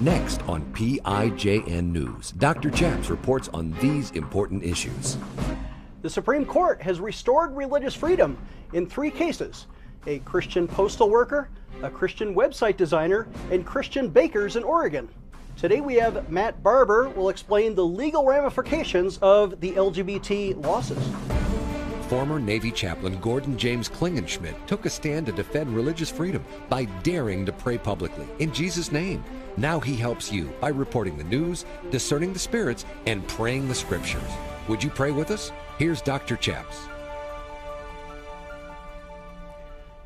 Next on PIJN News, Dr. Chaps reports on these important issues. The Supreme Court has restored religious freedom in three cases a Christian postal worker, a Christian website designer, and Christian bakers in Oregon. Today we have Matt Barber will explain the legal ramifications of the LGBT losses. Former Navy chaplain Gordon James Klingenschmitt took a stand to defend religious freedom by daring to pray publicly in Jesus' name. Now he helps you by reporting the news, discerning the spirits, and praying the scriptures. Would you pray with us? Here's Dr. Chaps.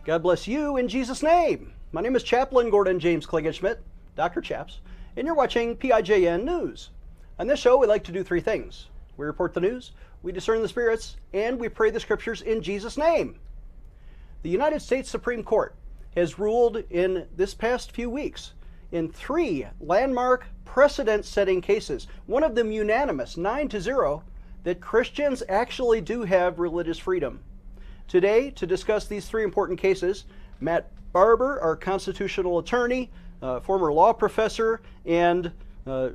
God bless you in Jesus' name. My name is Chaplain Gordon James Klingenschmitt, Dr. Chaps, and you're watching PIJN News. On this show, we like to do three things we report the news, we discern the spirits, and we pray the scriptures in Jesus' name. The United States Supreme Court has ruled in this past few weeks in three landmark precedent setting cases, one of them unanimous, 9 to 0, that Christians actually do have religious freedom. Today, to discuss these three important cases, Matt Barber, our constitutional attorney, uh, former law professor, and uh,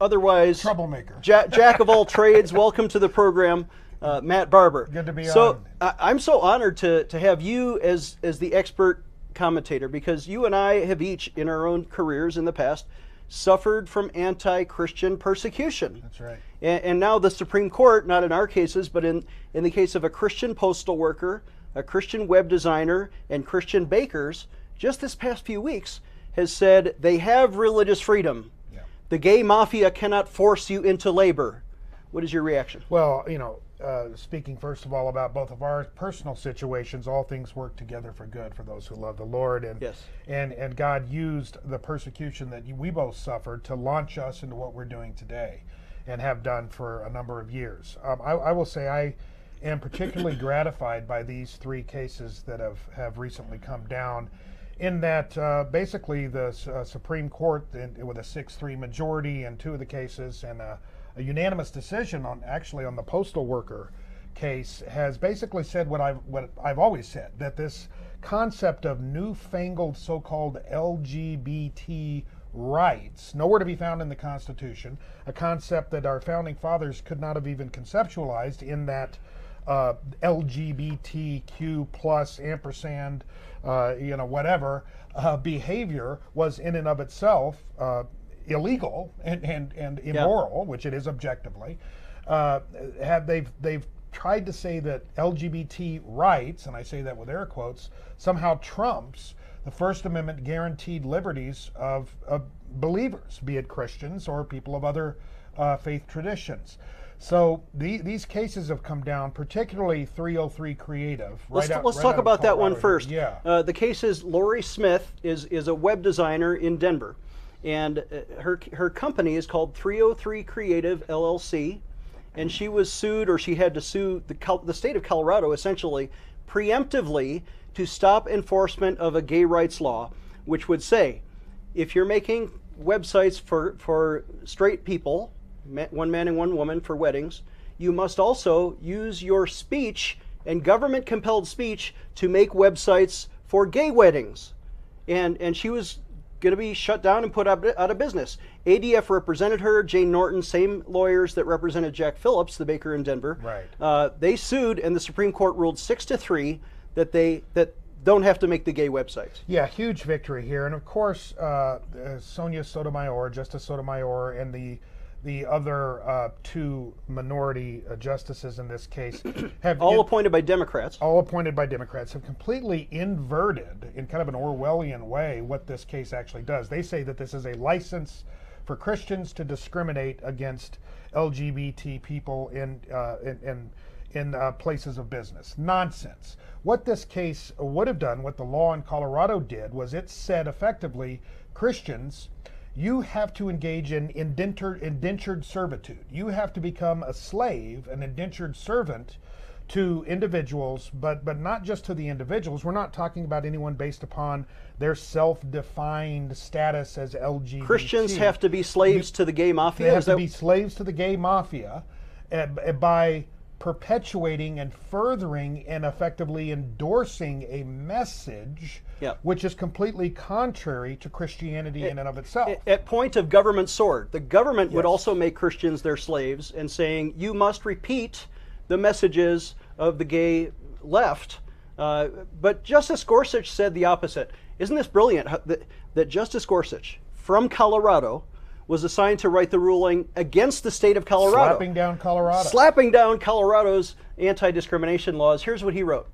otherwise troublemaker, jack, jack of all trades. Welcome to the program, uh, Matt Barber. Good to be on. so, on. I, am so honored to to have you as as the expert commentator because you and I have each, in our own careers in the past, suffered from anti-Christian persecution. That's right. And, and, now the Supreme Court, not in our cases, but in in the case of a Christian postal worker, a Christian web designer, and Christian bakers, just this past few weeks, has said they have religious freedom. Yeah. The gay mafia cannot force you into labor. What is your reaction? Well, you know, uh, speaking first of all about both of our personal situations, all things work together for good for those who love the Lord, and yes. and and God used the persecution that we both suffered to launch us into what we're doing today, and have done for a number of years. Um, I, I will say I am particularly gratified by these three cases that have have recently come down. In that, uh, basically, the uh, Supreme Court, in, with a 6 3 majority in two of the cases, and a a unanimous decision on actually on the postal worker case has basically said what I've what I've always said that this concept of newfangled so-called LGBT rights nowhere to be found in the Constitution, a concept that our founding fathers could not have even conceptualized in that uh, LGBTQ plus ampersand, uh, you know, whatever uh, behavior was in and of itself uh, illegal and, and, and immoral, which it is objectively, uh, have they've they've tried to say that LGBT rights, and I say that with air quotes, somehow trumps the First Amendment guaranteed liberties of, of believers, be it Christians or people of other uh, faith traditions. So the, these cases have come down, particularly 303 Creative. Let's, right out, let's right talk about that one first. Yeah. Uh, the case is Lorie Smith is is a web designer in Denver and uh, her her company is called 303 Creative LLC, and she was sued, or she had to sue the the state of Colorado essentially preemptively to stop enforcement of a gay rights law, which would say, if you're making websites for for straight people, one man and one woman for weddings, you must also use your speech and government compelled speech to make websites for gay weddings. And and she was going to be shut down and put out, out of business. ADF represented her. Jane Norton, same lawyers that represented Jack Phillips, the baker in Denver. Right. Uh, they sued, and the Supreme Court ruled six to three that they that don't have to make the gay websites. Yeah, huge victory here, and of course, uh, uh Sonia Sotomayor, Justice Sotomayor, and the the other uh, two minority uh, justices in this case have all in, appointed by Democrats. All appointed by Democrats have completely inverted, in kind of an Orwellian way, what this case actually does. They say that this is a license for Christians to discriminate against LGBT people in uh, in, in, in uh, places of business. Nonsense. What this case would have done, what the law in Colorado did, was it said effectively Christians you have to engage in indentured, indentured servitude. You have to become a slave, an indentured servant to individuals, but but not just to the individuals. We're not talking about anyone based upon their self-defined status as LGBT. Christians have to be slaves you, to the gay mafia. They have to be slaves to the gay mafia uh, by perpetuating and furthering and effectively endorsing a message Yep. which is completely contrary to Christianity in and of itself. At- At point of government sword, the government would also make Christians their slaves and saying, you must repeat the messages of the gay left. Uh, but Justice Gorsuch said the opposite. Isn't this brilliant that, that Justice Gorsuch from Colorado was assigned to write the ruling against the state of Colorado? Slapping down Colorado. slapping down Colorado's anti discrimination laws. Here's what he wrote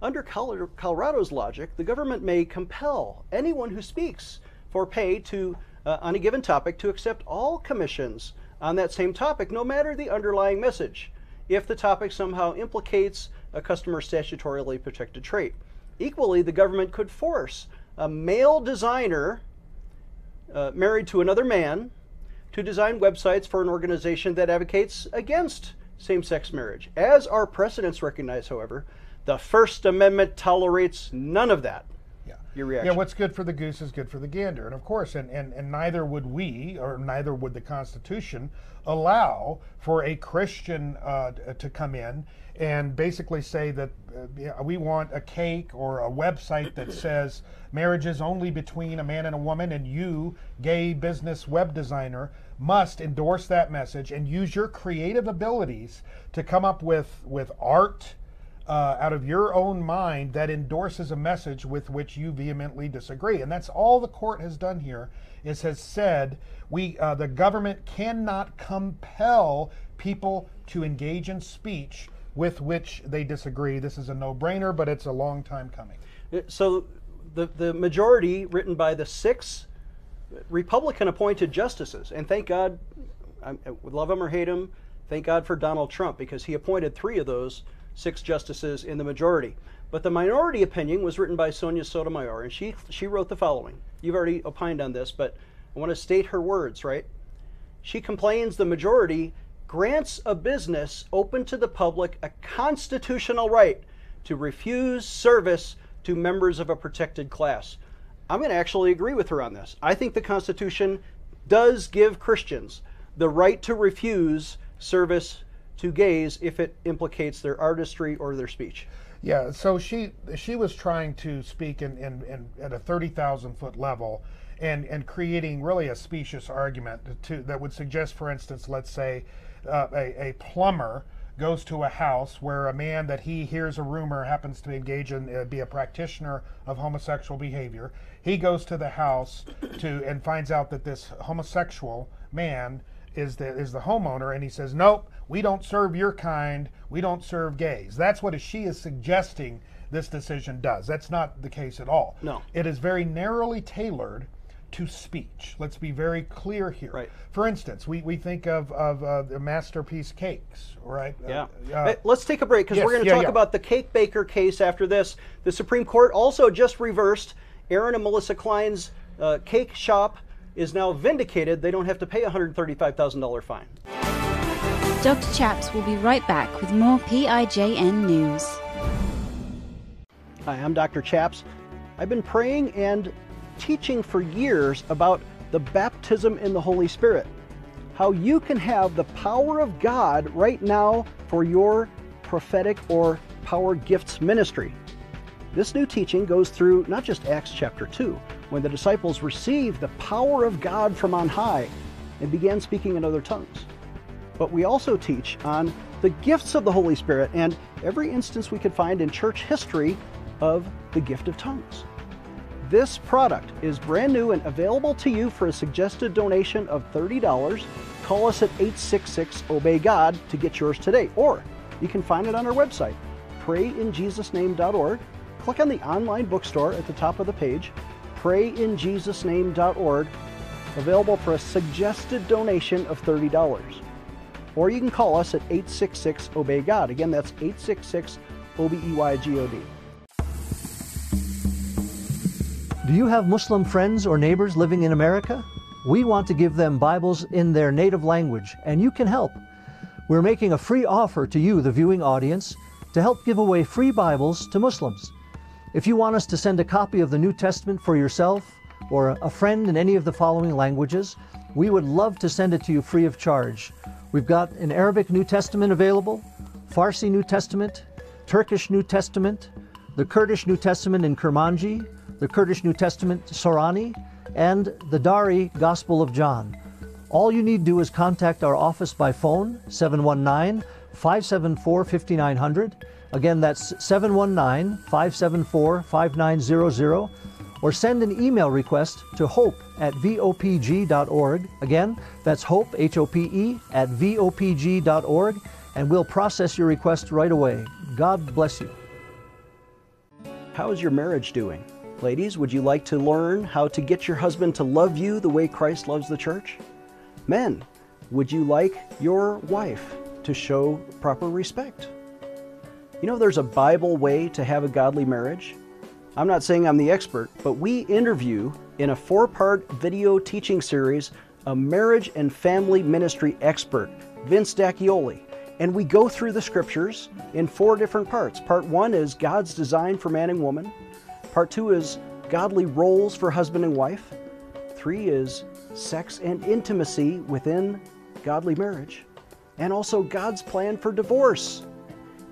Under Colorado's logic, the government may compel anyone who speaks for pay to, uh, on a given topic to accept all commissions on that same topic, no matter the underlying message, if the topic somehow implicates a customer's statutorily protected trait. Equally, the government could force a male designer uh, married to another man to design websites for an organization that advocates against same sex marriage. As our precedents recognize, however, the First Amendment tolerates none of that. Yeah. Your reaction. Yeah, what's good for the goose is good for the gander. And of course, and, and, and neither would we, or neither would the Constitution, allow for a Christian uh, to come in and basically say that uh, we want a cake or a website that says marriage is only between a man and a woman, and you, gay business web designer, must endorse that message and use your creative abilities to come up with, with art uh, out of your own mind that endorses a message with which you vehemently disagree. And that's all the court has done here is has said we uh, the government cannot compel people to engage in speech with which they disagree. This is a no-brainer, but it's a long time coming. Uh, So the, the majority written by the six Republican appointed justices, and thank God, I I love him or hate him, thank God for Donald Trump because he appointed three of those six justices in the majority. But the minority opinion was written by Sonia Sotomayor, and she, she wrote the following. You've already opined on this, but I want to state her words, right? She complains the majority grants a business open to the public a constitutional right to refuse service to members of a protected class. I'm going to actually agree with her on this. I think the Constitution does give Christians the right to refuse service to gays if it implicates their artistry or their speech. Yeah, so she she was trying to speak in, in, in at a thirty thousand foot level, and and creating really a specious argument to that would suggest, for instance, let's say uh, a, a plumber goes to a house where a man that he hears a rumor happens to engage in uh, be a practitioner of homosexual behavior. He goes to the house to and finds out that this homosexual man is the is the homeowner and he says nope we don't serve your kind we don't serve gays that's what she is suggesting this decision does that's not the case at all No. it is very narrowly tailored to speech let's be very clear here Right. for instance we, we think of of uh, the masterpiece cakes right Yeah. Uh, uh, Hey, Let's take a break because yes, we're going to yeah, talk yeah. about the cake baker case after this. The Supreme Court also just reversed Aaron and Melissa Klein's uh, cake shop is now vindicated. They don't have to pay a $135,000 fine. Dr. Chaps will be right back with more PIJN news. Hi, I'm Dr. Chaps. I've been praying and teaching for years about the baptism in the Holy Spirit. How you can have the power of God right now for your prophetic or power gifts ministry. This new teaching goes through not just Acts chapter 2, when the disciples received the power of God from on high and began speaking in other tongues. But we also teach on the gifts of the Holy Spirit and every instance we could find in church history of the gift of tongues. This product is brand new and available to you for a suggested donation of $30. Call us at 866 Obey God to get yours today. Or you can find it on our website, prayinjesusname.org. Click on the online bookstore at the top of the page, prayinjesusname.org, available for a suggested donation of $30. Or you can call us at 866 Obey God. Again, that's 866 O B E Y G O D. Do you have Muslim friends or neighbors living in America? We want to give them Bibles in their native language, and you can help. We're making a free offer to you, the viewing audience, to help give away free Bibles to Muslims. If you want us to send a copy of the New Testament for yourself or a friend in any of the following languages, we would love to send it to you free of charge. We've got an Arabic New Testament available, Farsi New Testament, Turkish New Testament, the Kurdish New Testament in Kurmanji, the Kurdish New Testament Sorani, and the Dari Gospel of John. All you need to do is contact our office by phone, 719 574 5900. Again, that's 719 574 5900. Or send an email request to hope at vopg.org. Again, that's hope, H O P E, at vopg.org, and we'll process your request right away. God bless you. How is your marriage doing? Ladies, would you like to learn how to get your husband to love you the way Christ loves the church? Men, would you like your wife to show proper respect? You know, there's a Bible way to have a godly marriage. I'm not saying I'm the expert, but we interview in a four part video teaching series a marriage and family ministry expert, Vince D'Acchioli. And we go through the scriptures in four different parts. Part one is God's design for man and woman. Part two is godly roles for husband and wife. Three is sex and intimacy within godly marriage. And also God's plan for divorce.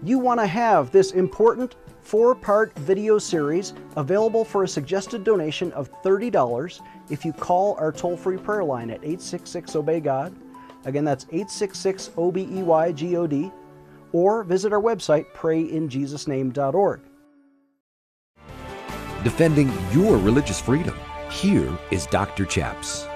You want to have this important four part video series available for a suggested donation of $30 if you call our toll free prayer line at 866 Obey God. Again, that's 866 O B E Y G O D. Or visit our website, prayinjesusname.org. Defending your religious freedom. Here is Dr. Chaps.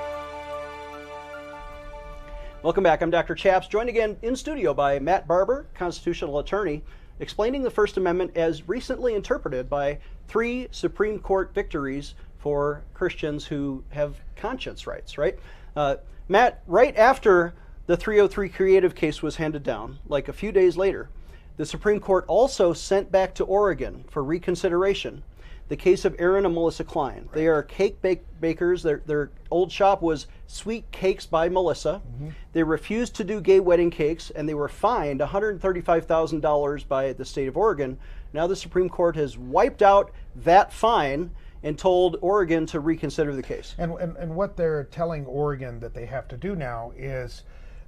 Welcome back. I'm Dr. Chaps, joined again in studio by Matt Barber, constitutional attorney, explaining the First Amendment as recently interpreted by three Supreme Court victories for Christians who have conscience rights, right? Uh, Matt, right after the 303 Creative case was handed down, like a few days later, the Supreme Court also sent back to Oregon for reconsideration the case of Aaron and Melissa Klein. They are cake bake- bakers. Their, their old shop was Sweet Cakes by Melissa. Mm-hmm. They refused to do gay wedding cakes and they were fined $135,000 by the state of Oregon. Now the Supreme Court has wiped out that fine and told Oregon to reconsider the case. And, and, and what they're telling Oregon that they have to do now is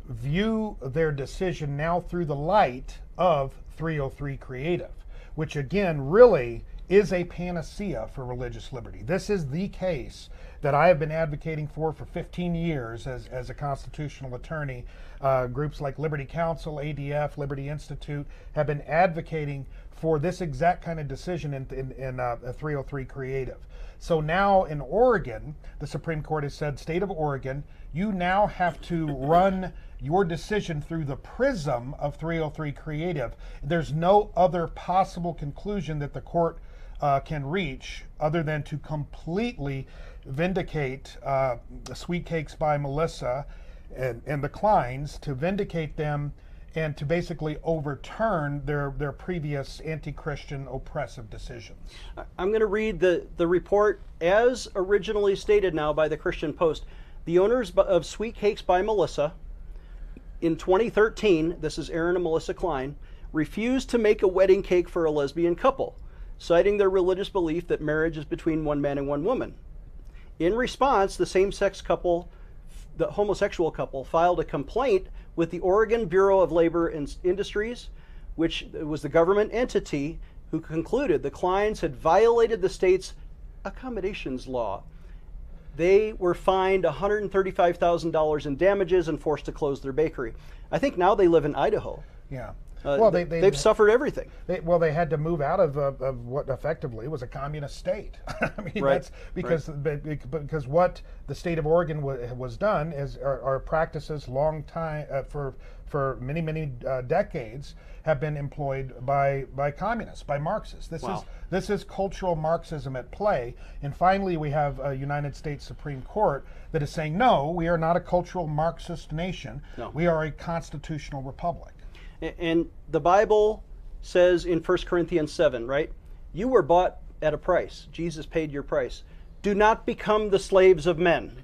view their decision now through the light of 303 Creative, which again really is a panacea for religious liberty. This is the case that I have been advocating for for 15 years as, as a constitutional attorney. Uh, groups like Liberty Counsel, ADF, Liberty Institute have been advocating for this exact kind of decision in, in, in uh, 303 Creative. So now in Oregon, the Supreme Court has said, state of Oregon, you now have to run your decision through the prism of 303 Creative. There's no other possible conclusion that the court uh, can reach other than to completely vindicate uh, Sweet Cakes by Melissa and, and the Kleins, to vindicate them and to basically overturn their, their previous anti Christian oppressive decisions. I'm going to read the, the report as originally stated now by the Christian Post. The owners of Sweet Cakes by Melissa in 2013, this is Aaron and Melissa Klein, refused to make a wedding cake for a lesbian couple, citing their religious belief that marriage is between one man and one woman. In response, the same sex couple, the homosexual couple, filed a complaint with the Oregon Bureau of Labor and Industries, which was the government entity who concluded the Kleins had violated the state's accommodations law. They were fined $135,000 in damages and forced to close their bakery. I think now they live in Idaho. Yeah. Uh, well, they, they, have suffered everything. They, well, they had to move out of, of, of what effectively was a communist state. I mean, Right, that's because be- be- because what the state of Oregon wa- was done is are, are practices long time uh, for for many many uh, decades have been employed by by communists, by Marxists. This Wow. is this is cultural Marxism at play. And finally, we have a United States Supreme Court that is saying, no, we are not a cultural Marxist nation. No. We are a constitutional republic. And the Bible says in 1 Corinthians 7, right? You were bought at a price. Jesus paid your price. Do not become the slaves of men.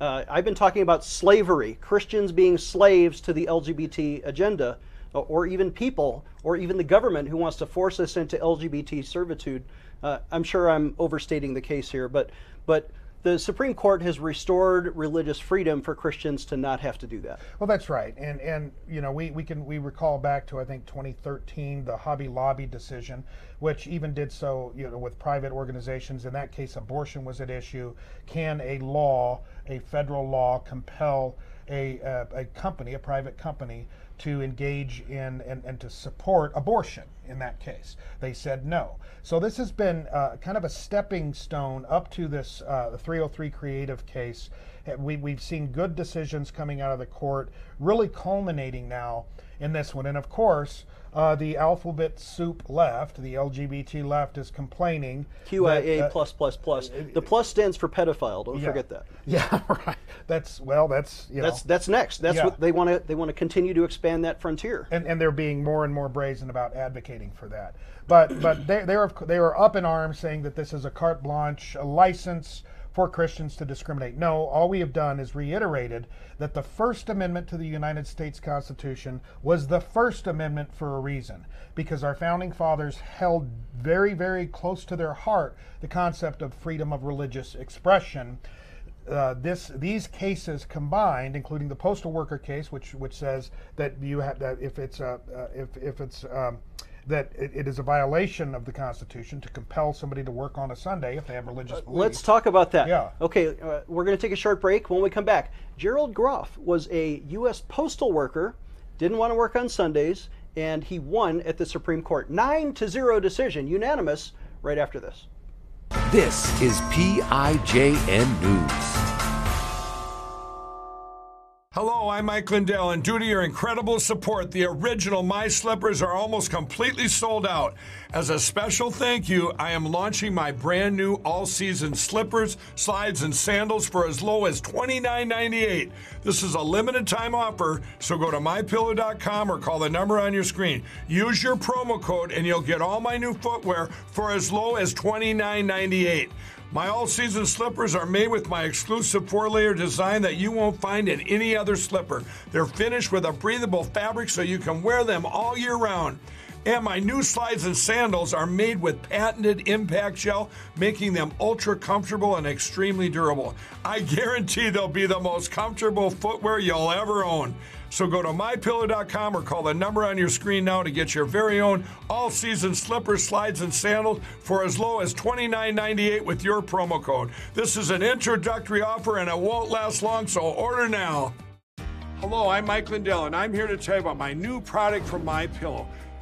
Uh, I've been talking about slavery, Christians being slaves to the LGBT agenda, uh, or even people, or even the government who wants to force us into LGBT servitude. Uh, I'm sure I'm overstating the case here, but but the Supreme Court has restored religious freedom for Christians to not have to do that. Well, that's right, and and you know we, we can we recall back to I think 2013 the Hobby Lobby decision, which even did so you know with private organizations. In that case, abortion was at issue. Can a law, a federal law, compel a a, a company, a private company, to engage in and, and to support abortion in that case. They said no. So this has been uh, kind of a stepping stone up to this uh, 303 creative case. We, we've seen good decisions coming out of the court, really culminating now in this one. And of course, uh, the alphabet soup left, the LGBT left, is complaining. QIA that, uh, plus plus plus. The plus stands for pedophile. Don't yeah. forget that. Yeah, right. That's well. That's you That's know, that's next. That's Yeah. what they want to they want to continue to expand that frontier. and, and they're being more and more brazen about advocating for that. But but they they were they were up in arms saying that this is a carte blanche, a license for Christians to discriminate. No, all we have done is reiterated that the First Amendment to the United States Constitution was the First Amendment for a reason, because our founding fathers held very very close to their heart the concept of freedom of religious expression uh, this these cases combined, including the postal worker case, which which says that you have that if it's a uh, if if it's um, that it, it is a violation of the Constitution to compel somebody to work on a Sunday if they have religious beliefs. Let's talk about that. Yeah. Okay, uh, we're going to take a short break. When we come back, Gerald Groff was a U.S. postal worker, didn't want to work on Sundays, and he won at the Supreme Court. Nine to zero decision, unanimous, right after this. This is PIJN News. Hello, I'm Mike Lindell, and due to your incredible support, the original My Slippers are almost completely sold out. As a special thank you, I am launching my brand new all season slippers, slides, and sandals for as low as $29.98. This is a limited time offer, so go to mypillow.com or call the number on your screen. Use your promo code, and you'll get all my new footwear for as low as $29.98. My all season slippers are made with my exclusive four layer design that you won't find in any other slipper. They're finished with a breathable fabric so you can wear them all year round. And my new slides and sandals are made with patented impact gel, making them ultra comfortable and extremely durable. I guarantee they'll be the most comfortable footwear you'll ever own. So go to mypillow.com or call the number on your screen now to get your very own all season slippers, slides, and sandals for as low as $29.98 with your promo code. This is an introductory offer and it won't last long, so order now. Hello, I'm Mike Lindell, and I'm here to tell you about my new product from My Pillow.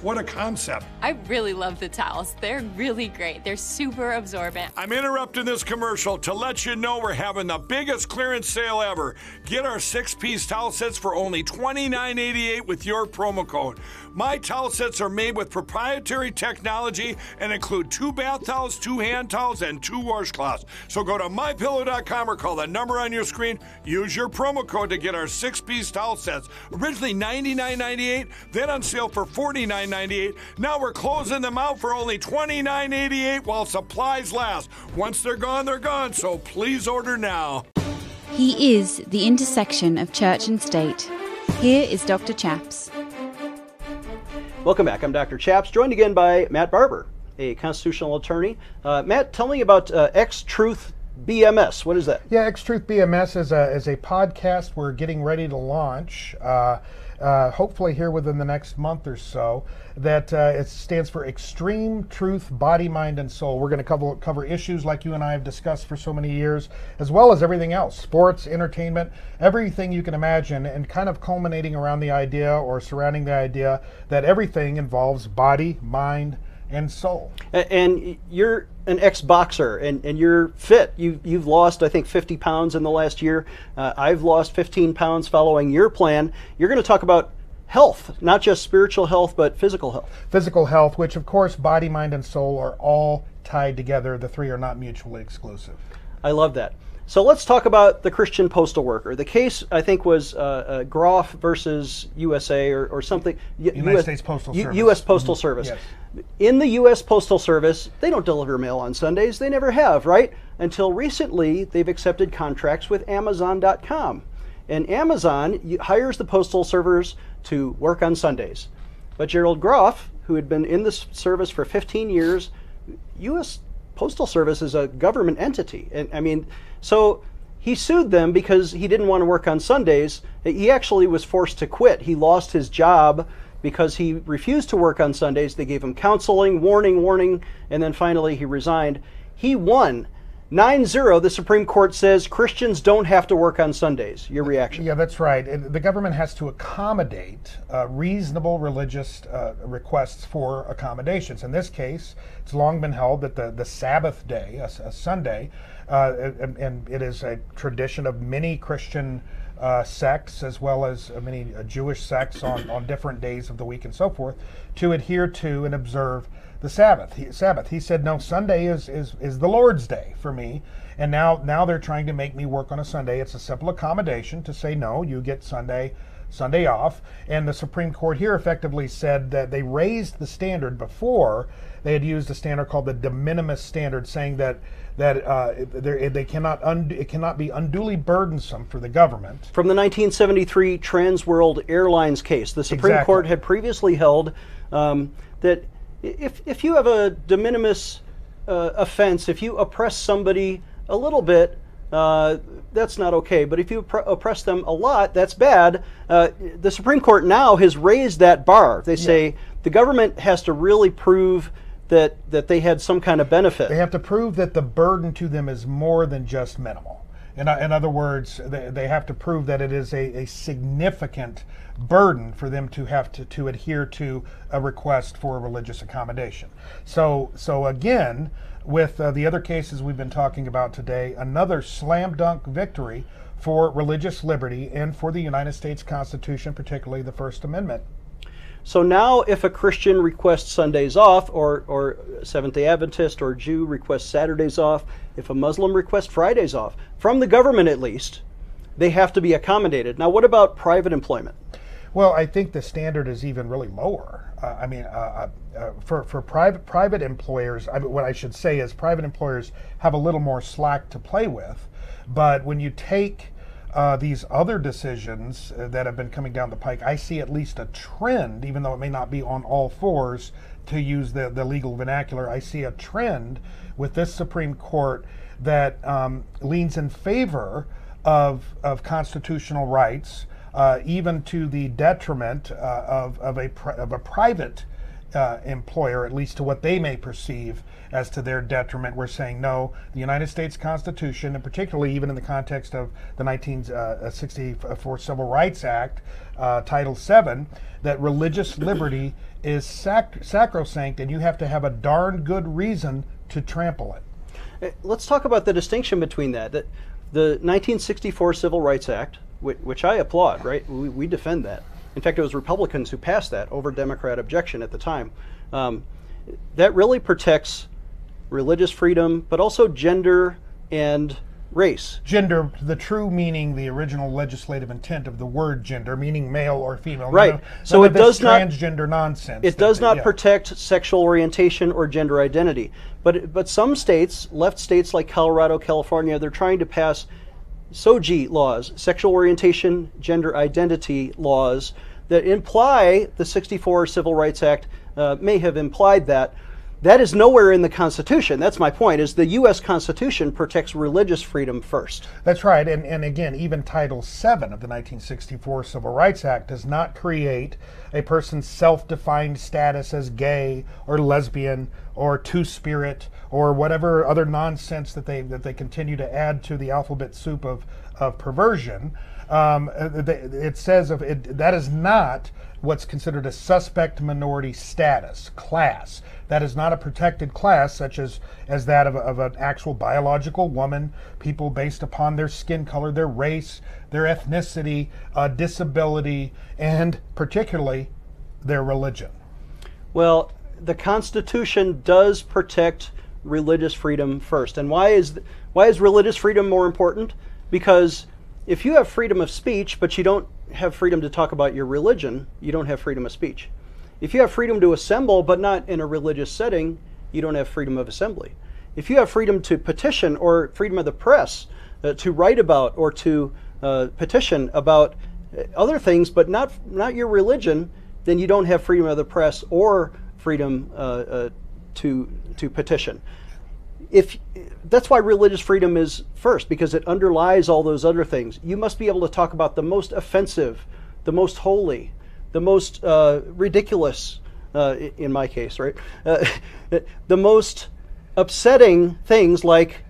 What a concept. I really love the towels. They're really great. They're super absorbent. I'm interrupting this commercial to let you know we're having the biggest clearance sale ever. Get our six piece towel sets for only $29.88 with your promo code. My towel sets are made with proprietary technology and include two bath towels, two hand towels, and two washcloths. So go to mypillow.com or call the number on your screen. Use your promo code to get our six piece towel sets. Originally $99.98, then on sale for $49.98. Now we're closing them out for only $29.88 while supplies last. Once they're gone, they're gone. So please order now. He is the intersection of church and state. Here is Dr. Chaps. Welcome back. I'm Dr. Chaps, joined again by Matt Barber, a constitutional attorney. Uh, Matt, tell me about uh, X Truth BMS. What is that? Yeah, X Truth BMS is a, is a podcast we're getting ready to launch. Uh, uh, hopefully, here within the next month or so, that uh, it stands for Extreme Truth, Body, Mind, and Soul. We're going to cover cover issues like you and I have discussed for so many years, as well as everything else sports, entertainment, everything you can imagine, and kind of culminating around the idea or surrounding the idea that everything involves body, mind, and soul. And you're an ex-boxer, and, and you're fit. You you've lost, I think, 50 pounds in the last year. Uh, I've lost 15 pounds following your plan. You're going to talk about health, not just spiritual health, but physical health. Physical health, which of course, body, mind, and soul are all tied together. The three are not mutually exclusive. I love that. So let's talk about the Christian postal worker. The case, I think, was uh, uh, Groff versus USA or, or something. U- United US States Postal U- Service. U.S. Postal Service. Yes. In the U.S. Postal Service, they don't deliver mail on Sundays. They never have, right? Until recently, they've accepted contracts with Amazon.com. And Amazon hires the postal servers to work on Sundays. But Gerald Groff, who had been in this service for 15 years, U.S. Postal Service is a government entity. And I mean, so he sued them because he didn't want to work on Sundays. He actually was forced to quit. He lost his job because he refused to work on Sundays. They gave him counseling, warning, warning, and then finally he resigned. He won. 9 0, the Supreme Court says Christians don't have to work on Sundays. Your reaction? Yeah, that's right. The government has to accommodate uh, reasonable religious uh, requests for accommodations. In this case, it's long been held that the, the Sabbath day, a, a Sunday, uh, and, and it is a tradition of many Christian uh, sects as well as uh, many uh, Jewish sects on, on different days of the week and so forth to adhere to and observe the Sabbath. He, Sabbath. He said, "No, Sunday is, is is the Lord's day for me." And now now they're trying to make me work on a Sunday. It's a simple accommodation to say, "No, you get Sunday Sunday off." And the Supreme Court here effectively said that they raised the standard before they had used a standard called the de minimis standard, saying that that uh, there- they cannot und- it cannot be unduly burdensome for the government. From the 1973 Trans World Airlines case, the Supreme Exactly. Court had previously held um, that if, if you have a de minimis uh, offense, if you oppress somebody a little bit, uh, that's not okay. But if you oppre- oppress them a lot, that's bad. Uh, the Supreme Court now has raised that bar. They say the government has to really prove that, that they had some kind of benefit. They have to prove that the burden to them is more than just minimal. In, in other words, they, they have to prove that it is a, a significant burden for them to have to, to adhere to a request for a religious accommodation. So, so again, with uh, the other cases we've been talking about today, another slam dunk victory for religious liberty and for the United States Constitution, particularly the First Amendment. So now, if a Christian requests Sundays off, or, or Seventh day Adventist or Jew requests Saturdays off, if a Muslim requests Fridays off, from the government at least, they have to be accommodated. Now, what about private employment? Well, I think the standard is even really lower. Uh, I mean, uh, uh, uh, for for private private employers, I what I should say is private employers have a little more slack to play with. But when you take uh, these other decisions uh, that have been coming down the pike, I see at least a trend, even though it may not be on all fours, to use the, the legal vernacular. I see a trend with this Supreme Court that um, leans in favor of, of constitutional rights, uh, even to the detriment uh, of, of, a, pri- of a private uh, employer, at least to what they may perceive as to their detriment. We're saying no, the United States Constitution, and particularly even in the context of the 1964 Civil Rights Act, uh, Title VII, that religious liberty is sac- sacrosanct and you have to have a darn good reason to trample it. Uh, Let's talk about the distinction between. That the 1964 Civil Rights Act, which, I applaud, right? We, we defend that. In fact, it was Republicans who passed that over Democrat objection at the time. Um, that really protects religious freedom, but also gender and race. Gender, the true meaning, the original legislative intent of the word gender, meaning male or female. Right. None of, So it does not- transgender nonsense. It does not yeah. protect sexual orientation or gender identity. But but some states, left states like Colorado, California, they're trying to pass SOGI laws, sexual orientation, gender identity laws that imply the 64 Civil Rights Act uh, may have implied that. That is nowhere in the Constitution. That's my point. Is the U.S. Constitution protects religious freedom first? That's right. And, and again, even Title VII of the 1964 Civil Rights Act does not create a person's self defined status as gay or lesbian or two spirit or whatever other nonsense that they, that they continue to add to the alphabet soup of, of perversion. Um, uh, it says of it, that is not what's considered a suspect minority status, class. That is not a protected class, such as, as that of, of an actual biological woman, people based upon their skin color, their race, their ethnicity, uh, disability, and particularly their religion. Well, the Constitution does protect religious freedom first. And why is why is religious freedom more important? Because if you have freedom of speech, but you don't have freedom to talk about your religion, you don't have freedom of speech. If you have freedom to assemble, but not in a religious setting, you don't have freedom of assembly. If you have freedom to petition or freedom of the press uh, to write about or to uh, petition about uh, other things, but not not your religion, then you don't have freedom of the press or freedom uh, uh, to to petition. If that's why religious freedom is first because it underlies all those other things. You must be able to talk about the most offensive, the most holy, the most uh, ridiculous, uh, in my case, right? Uh, the most upsetting things like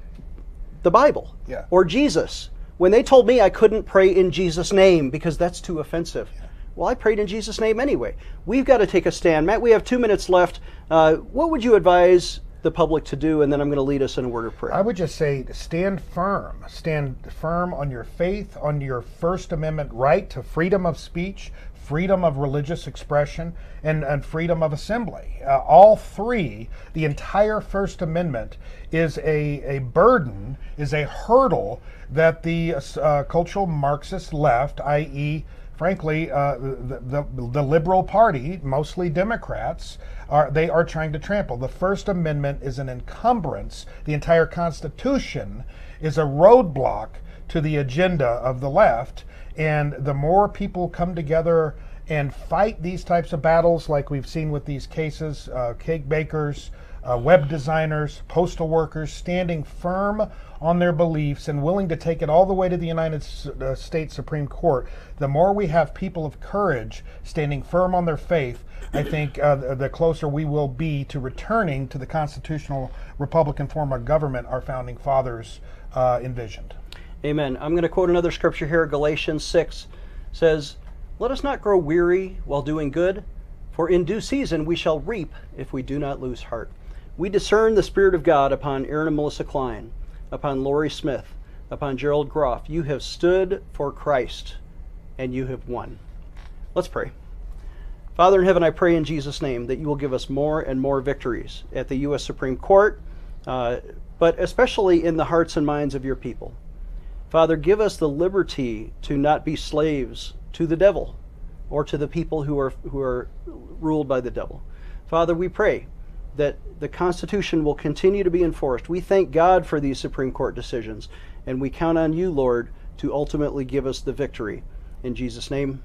the Bible Yeah. or Jesus. When they told me I couldn't pray in Jesus' name because that's too offensive. Well, I prayed in Jesus' name anyway. We've got to take a stand. Matt, we have two minutes left. Uh, what would you advise the public to do? And then I'm going to lead us in a word of prayer. I would just say stand firm. Stand firm on your faith, on your First Amendment right to freedom of speech, freedom of religious expression, and, and freedom of assembly. Uh, all three, the entire First Amendment is a, a burden, is a hurdle that the uh, cultural Marxist left, i.e., frankly, uh, the, the, the liberal party, mostly Democrats, are they are trying to trample. The First Amendment is an encumbrance. The entire Constitution is a roadblock to the agenda of the left. And the more people come together and fight these types of battles, like we've seen with these cases, uh, cake bakers, uh, web designers, postal workers, standing firm on their beliefs and willing to take it all the way to the United uh, States Supreme Court, the more we have people of courage standing firm on their faith, I think uh, the, closer we will be to returning to the constitutional Republican form of government our founding fathers uh, envisioned. Amen. I'm going to quote another scripture here. Galatians 6 says, Let us not grow weary while doing good, for in due season we shall reap if we do not lose heart. We discern the Spirit of God upon Aaron and Melissa Klein, upon Lorie Smith, upon Gerald Groff. You have stood for Christ, and you have won. Let's pray. Father in heaven, I pray in Jesus' name that you will give us more and more victories at the U.S. Supreme Court, uh, but especially in the hearts and minds of your people. Father, give us the liberty to not be slaves to the devil or to the people who are, who are ruled by the devil. Father, we pray that the Constitution will continue to be enforced. We thank God for these Supreme Court decisions, and we count on you, Lord, to ultimately give us the victory. In Jesus' name,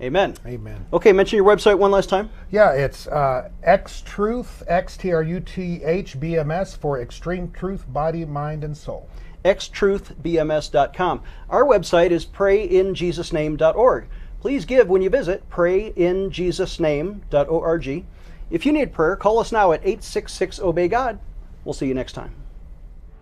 amen. Amen. Okay, mention your website one last time. Yeah, it's uh, X Truth, X T R U T H B M S for Extreme Truth, Body, Mind, and Soul. xtruthbms.com. Our website is prayinjesusname.org. Please give when you visit prayinjesusname.org. If you need prayer, call us now at 866 Obey God. We'll see you next time.